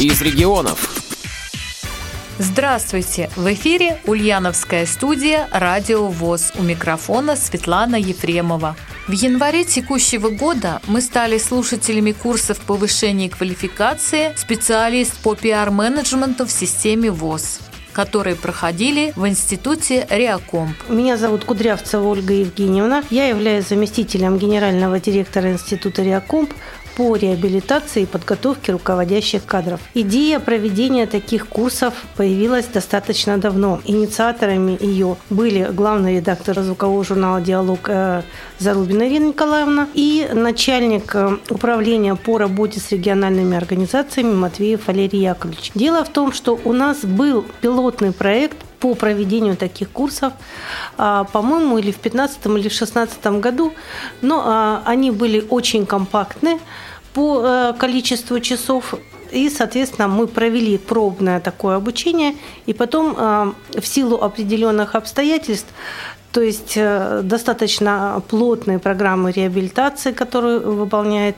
из регионов. Здравствуйте! В эфире Ульяновская студия «Радио ВОЗ». У микрофона Светлана Ефремова. В январе текущего года мы стали слушателями курсов повышения квалификации специалист по пиар-менеджменту в системе ВОЗ которые проходили в Институте Реакомп. Меня зовут Кудрявцева Ольга Евгеньевна. Я являюсь заместителем генерального директора Института Реакомп по реабилитации и подготовке руководящих кадров. Идея проведения таких курсов появилась достаточно давно. Инициаторами ее были главный редактор звукового журнала «Диалог» э, Зарубина Ирина Николаевна и начальник э, управления по работе с региональными организациями Матвеев Валерий Яковлевич. Дело в том, что у нас был пилотный проект по проведению таких курсов, а, по-моему, или в 2015 или в 2016 году, но а, они были очень компактны по э, количеству часов. И, соответственно, мы провели пробное такое обучение, и потом э, в силу определенных обстоятельств то есть э, достаточно плотные программы реабилитации, которую выполняет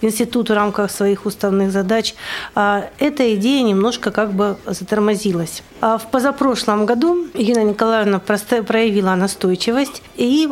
институт в рамках своих уставных задач. А эта идея немножко как бы затормозилась. А в позапрошлом году Ирина Николаевна проявила настойчивость и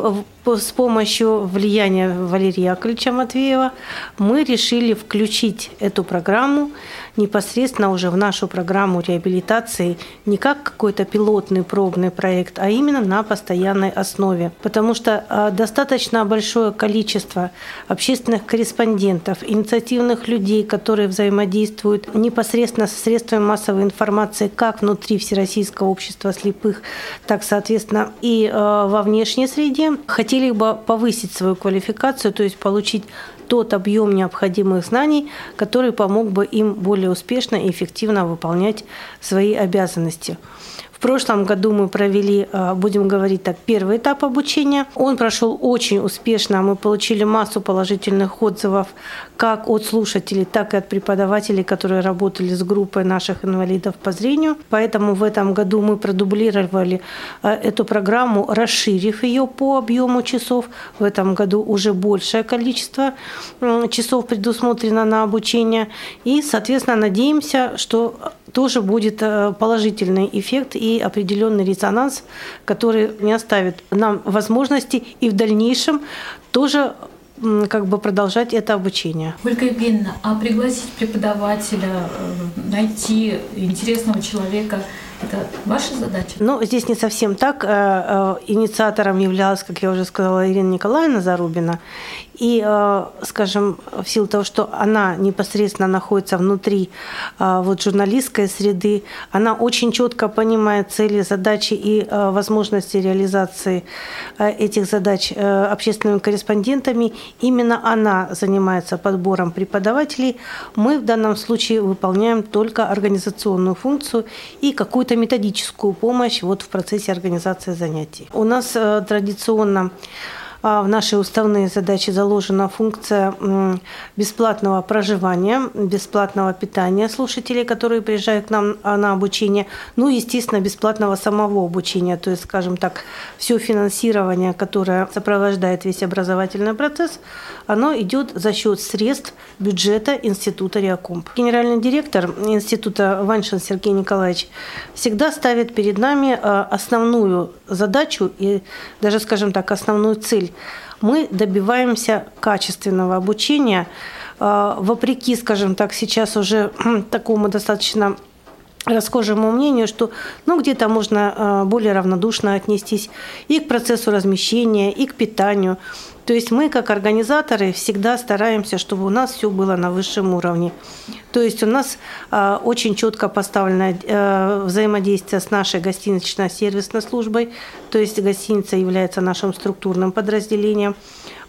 с помощью влияния Валерия Яковлевича Матвеева мы решили включить эту программу непосредственно уже в нашу программу реабилитации не как какой-то пилотный пробный проект, а именно на постоянной основе. Потому что а, достаточно большое количество общественных корреспондентов, инициативных людей, которые взаимодействуют непосредственно со средствами массовой информации как внутри Всероссийского общества слепых, так, соответственно, и а, во внешней среде, хотели бы повысить свою квалификацию, то есть получить тот объем необходимых знаний, который помог бы им более успешно и эффективно выполнять свои обязанности. В прошлом году мы провели, э, будем говорить так, первый этап обучения. Он прошел очень успешно. Мы получили массу положительных отзывов как от слушателей, так и от преподавателей, которые работали с группой наших инвалидов по зрению. Поэтому в этом году мы продублировали э, эту программу, расширив ее по объему часов. В этом году уже большее количество часов предусмотрено на обучение. И, соответственно, надеемся, что тоже будет э, положительный эффект и определенный резонанс, который не оставит нам возможности и в дальнейшем тоже как бы продолжать это обучение. Ольга Евгеньевна, а пригласить преподавателя, э, найти интересного человека – это ваша задача? Ну, здесь не совсем так. Э, инициатором являлась, как я уже сказала, Ирина Николаевна Зарубина. И, э, скажем, в силу того, что она непосредственно находится внутри э, вот, журналистской среды, она очень четко понимает цели, задачи и э, возможности реализации этих задач общественными корреспондентами. Именно она занимается подбором преподавателей. Мы в данном случае выполняем только организационную функцию и какую-то методическую помощь вот в процессе организации занятий. У нас традиционно в наши уставные задачи заложена функция бесплатного проживания, бесплатного питания слушателей, которые приезжают к нам а, на обучение, ну, естественно, бесплатного самого обучения, то есть, скажем так, все финансирование, которое сопровождает весь образовательный процесс, оно идет за счет средств бюджета Института Реакомп. Генеральный директор Института Ваншин Сергей Николаевич всегда ставит перед нами а, основную задачу и даже, скажем так, основную цель мы добиваемся качественного обучения, а, вопреки, скажем так, сейчас уже такому достаточно расхожему мнению, что ну, где-то можно а, более равнодушно отнестись и к процессу размещения, и к питанию. То есть мы, как организаторы, всегда стараемся, чтобы у нас все было на высшем уровне. То есть у нас э, очень четко поставлено э, взаимодействие с нашей гостинично-сервисной службой. То есть гостиница является нашим структурным подразделением.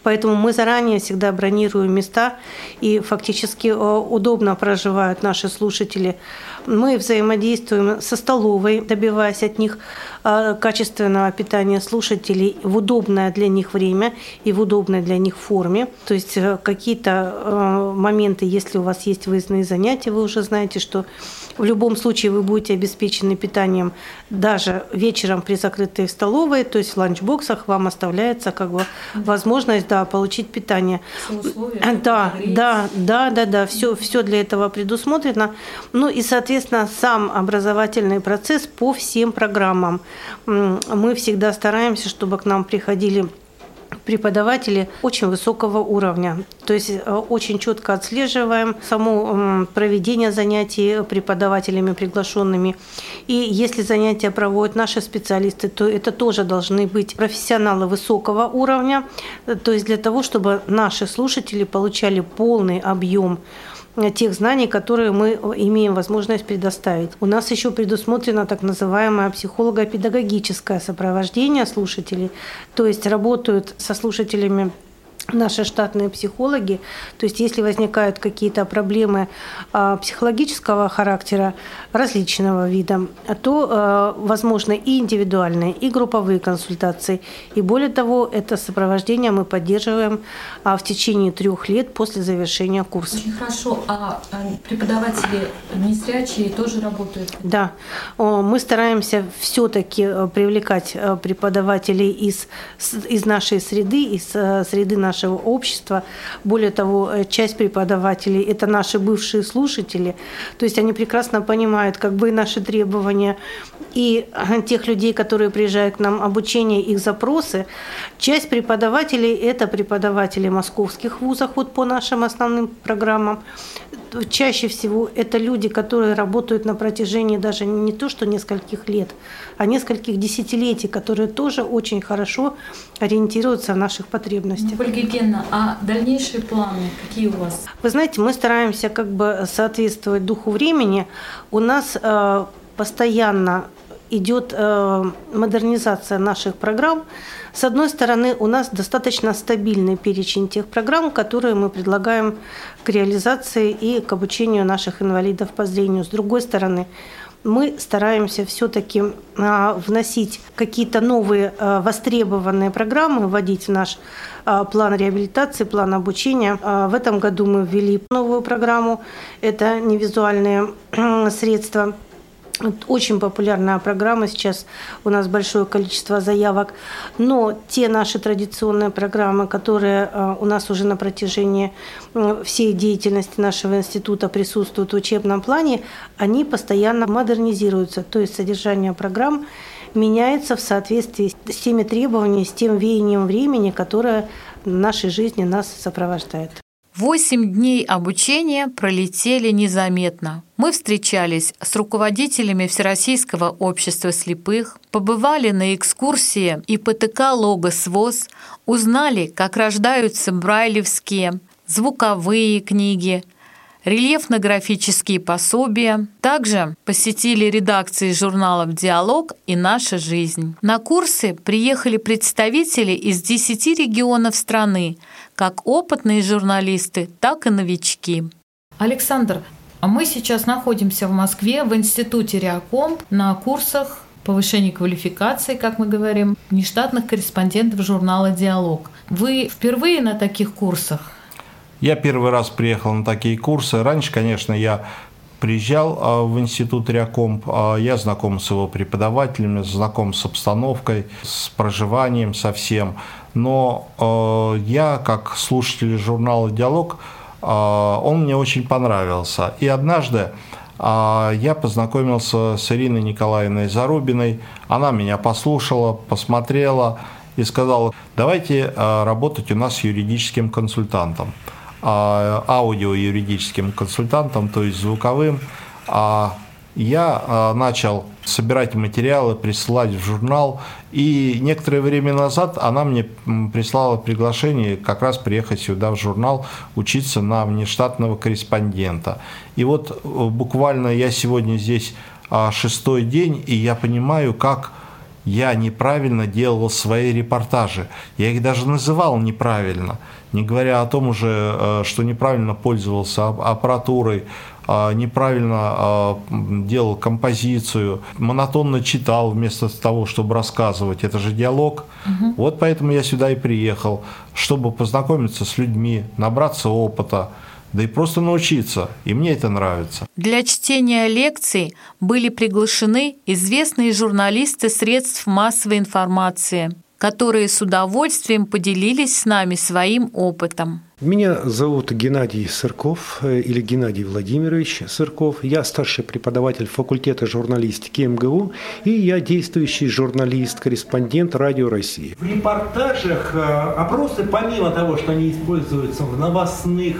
Поэтому мы заранее всегда бронируем места, и фактически э, удобно проживают наши слушатели. Мы взаимодействуем со столовой, добиваясь от них э, качественного питания слушателей в удобное для них время и в удобной для них форме. То есть э, какие-то моменты, если у вас есть выездные занятия, вы уже знаете, что в любом случае вы будете обеспечены питанием даже вечером при закрытой столовой, то есть в ланчбоксах вам оставляется как бы возможность да, получить питание. Да, да, да, да, да, все, все для этого предусмотрено. Ну и, соответственно, сам образовательный процесс по всем программам. Мы всегда стараемся, чтобы к нам приходили преподаватели очень высокого уровня. То есть э, очень четко отслеживаем само проведение занятий преподавателями приглашенными. И если занятия проводят наши специалисты, то это тоже должны быть профессионалы высокого уровня. То есть для того, чтобы наши слушатели получали полный объем тех знаний, которые мы имеем возможность предоставить. У нас еще предусмотрено так называемое психолого-педагогическое сопровождение слушателей, то есть работают со слушателями наши штатные психологи. То есть если возникают какие-то проблемы а, психологического характера различного вида, то а, возможно и индивидуальные, и групповые консультации. И более того, это сопровождение мы поддерживаем а, в течение трех лет после завершения курса. Очень хорошо. А преподаватели незрячие тоже работают? Да. Мы стараемся все-таки привлекать преподавателей из, из нашей среды, из среды нашей нашего общества. Более того, э, часть преподавателей – это наши бывшие слушатели. То есть они прекрасно понимают как бы наши требования и э, тех людей, которые приезжают к нам, обучение, их запросы. Часть преподавателей – это преподаватели московских вузов вот по нашим основным программам чаще всего это люди, которые работают на протяжении даже не то, что нескольких лет, а нескольких десятилетий, которые тоже очень хорошо ориентируются в наших потребностях. Ольга Евгеньевна, а дальнейшие планы какие у вас? Вы знаете, мы стараемся как бы соответствовать духу времени. У нас э, постоянно идет э, модернизация наших программ. С одной стороны, у нас достаточно стабильный перечень тех программ, которые мы предлагаем к реализации и к обучению наших инвалидов по зрению. С другой стороны, мы стараемся все-таки э, вносить какие-то новые э, востребованные программы, вводить в наш план реабилитации, план обучения. В этом году мы ввели новую программу. Это невизуальные средства очень популярная программа сейчас, у нас большое количество заявок, но те наши традиционные программы, которые э, у нас уже на протяжении всей деятельности нашего института присутствуют в учебном плане, они постоянно модернизируются, то есть содержание программ меняется в соответствии с теми требованиями, с тем веянием времени, которое в нашей жизни нас сопровождает. Восемь дней обучения пролетели незаметно. Мы встречались с руководителями Всероссийского общества слепых, побывали на экскурсии ИПТК «Логос ВОЗ», узнали, как рождаются брайлевские, звуковые книги, рельефно-графические пособия. Также посетили редакции журналов «Диалог» и «Наша жизнь». На курсы приехали представители из 10 регионов страны, как опытные журналисты, так и новички. Александр, а мы сейчас находимся в Москве в Институте Реакомп на курсах повышения квалификации, как мы говорим, нештатных корреспондентов журнала «Диалог». Вы впервые на таких курсах? Я первый раз приехал на такие курсы. Раньше, конечно, я приезжал а, в институт Реакомп, а, я знаком с его преподавателями, знаком с обстановкой, с проживанием, со всем. Но а, я, как слушатель журнала «Диалог», он мне очень понравился. И однажды я познакомился с Ириной Николаевной Зарубиной. Она меня послушала, посмотрела и сказала, давайте работать у нас юридическим консультантом. А, аудио-юридическим консультантом, то есть звуковым. А я а, начал собирать материалы, присылать в журнал. И некоторое время назад она мне прислала приглашение как раз приехать сюда в журнал, учиться на внештатного корреспондента. И вот э, буквально я сегодня здесь шестой день, и я понимаю, как я неправильно делал свои репортажи. Я их даже называл неправильно не говоря о том уже, э, что неправильно пользовался аппаратурой, а неправильно а, делал композицию, монотонно читал вместо того, чтобы рассказывать. Это же диалог. Угу. Вот поэтому я сюда и приехал, чтобы познакомиться с людьми, набраться опыта, да и просто научиться. И мне это нравится. Для чтения лекций были приглашены известные журналисты средств массовой информации – которые с удовольствием поделились с нами своим опытом. Меня зовут Геннадий Сырков э, или Геннадий Владимирович Сырков. Я старший преподаватель факультета журналистики МГУ и я действующий журналист, корреспондент Радио России. В репортажах э, опросы, помимо того, что они используются в новостных,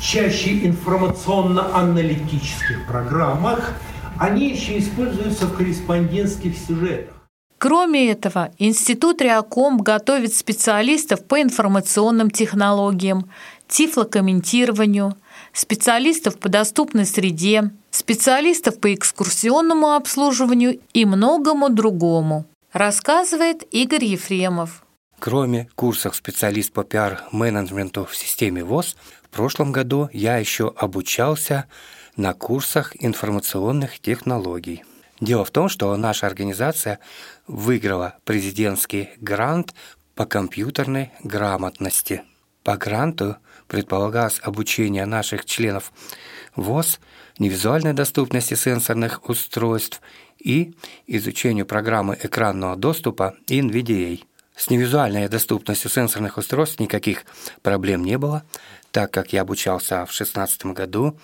чаще информационно-аналитических программах, они еще используются в корреспондентских сюжетах. Кроме этого, Институт Реаком готовит специалистов по информационным технологиям, тифлокомментированию, специалистов по доступной среде, специалистов по экскурсионному обслуживанию и многому другому, рассказывает Игорь Ефремов. Кроме курсов специалист по пиар-менеджменту в системе ВОЗ, в прошлом году я еще обучался на курсах информационных технологий. Дело в том, что наша организация выиграла президентский грант по компьютерной грамотности. По гранту предполагалось обучение наших членов ВОЗ невизуальной доступности сенсорных устройств и изучению программы экранного доступа NVDA. С невизуальной доступностью сенсорных устройств никаких проблем не было, так как я обучался в 2016 году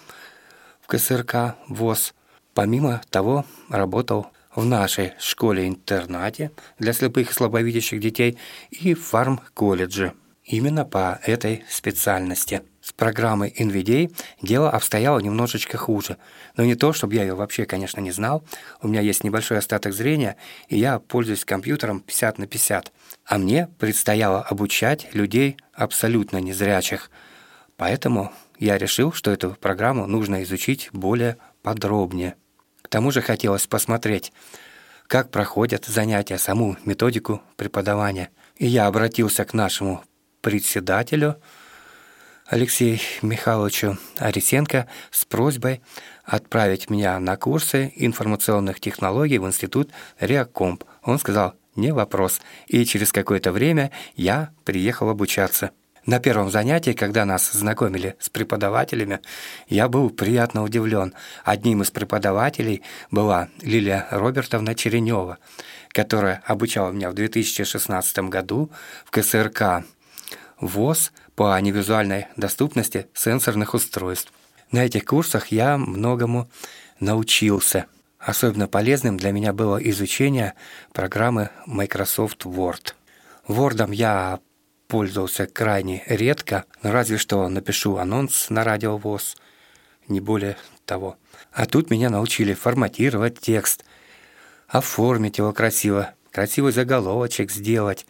в КСРК ВОЗ. Помимо того, работал в нашей школе-интернате для слепых и слабовидящих детей и в фарм-колледже. Именно по этой специальности. С программой NVDA дело обстояло немножечко хуже. Но не то, чтобы я ее вообще, конечно, не знал. У меня есть небольшой остаток зрения, и я пользуюсь компьютером 50 на 50. А мне предстояло обучать людей абсолютно незрячих. Поэтому я решил, что эту программу нужно изучить более подробнее. К тому же хотелось посмотреть, как проходят занятия, саму методику преподавания. И я обратился к нашему председателю Алексею Михайловичу Арисенко с просьбой отправить меня на курсы информационных технологий в институт Реакомп. Он сказал, не вопрос. И через какое-то время я приехал обучаться. На первом занятии, когда нас знакомили с преподавателями, я был приятно удивлен. Одним из преподавателей была Лилия Робертовна Черенева, которая обучала меня в 2016 году в КСРК ВОЗ по невизуальной доступности сенсорных устройств. На этих курсах я многому научился. Особенно полезным для меня было изучение программы Microsoft Word. Word я пользовался крайне редко, но разве что напишу анонс на радио ВОЗ, не более того. А тут меня научили форматировать текст, оформить его красиво, красивый заголовочек сделать,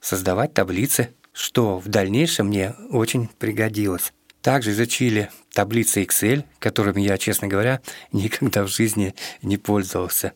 создавать таблицы, что в дальнейшем мне очень пригодилось. Также изучили таблицы Excel, которыми я, честно говоря, никогда в жизни не пользовался.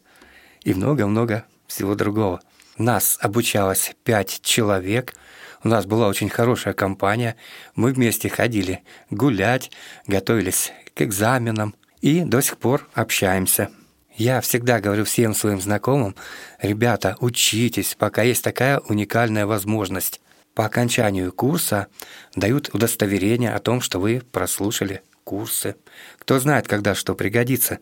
И много-много всего другого. Нас обучалось пять человек – у нас была очень хорошая компания. Мы вместе ходили гулять, готовились к экзаменам и до сих пор общаемся. Я всегда говорю всем своим знакомым, ребята, учитесь, пока есть такая уникальная возможность. По окончанию курса дают удостоверение о том, что вы прослушали курсы. Кто знает, когда что пригодится.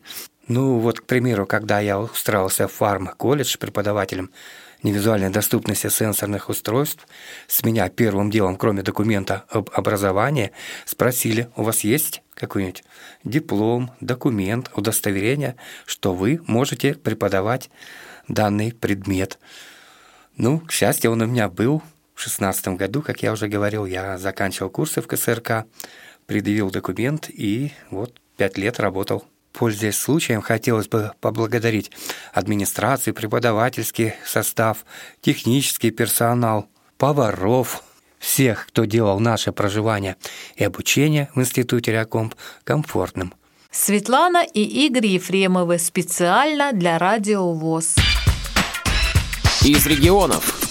Ну вот, к примеру, когда я устраивался в фарм-колледж преподавателем, невизуальной доступности сенсорных устройств, с меня первым делом, кроме документа об образовании, спросили, у вас есть какой-нибудь диплом, документ, удостоверение, что вы можете преподавать данный предмет. Ну, к счастью, он у меня был в шестнадцатом году, как я уже говорил, я заканчивал курсы в КСРК, предъявил документ и вот пять лет работал Пользуясь случаем, хотелось бы поблагодарить администрацию, преподавательский состав, технический персонал, поваров, всех, кто делал наше проживание и обучение в Институте Реакомп комфортным. Светлана и Игорь Ефремовы специально для Радио ВОЗ. Из регионов.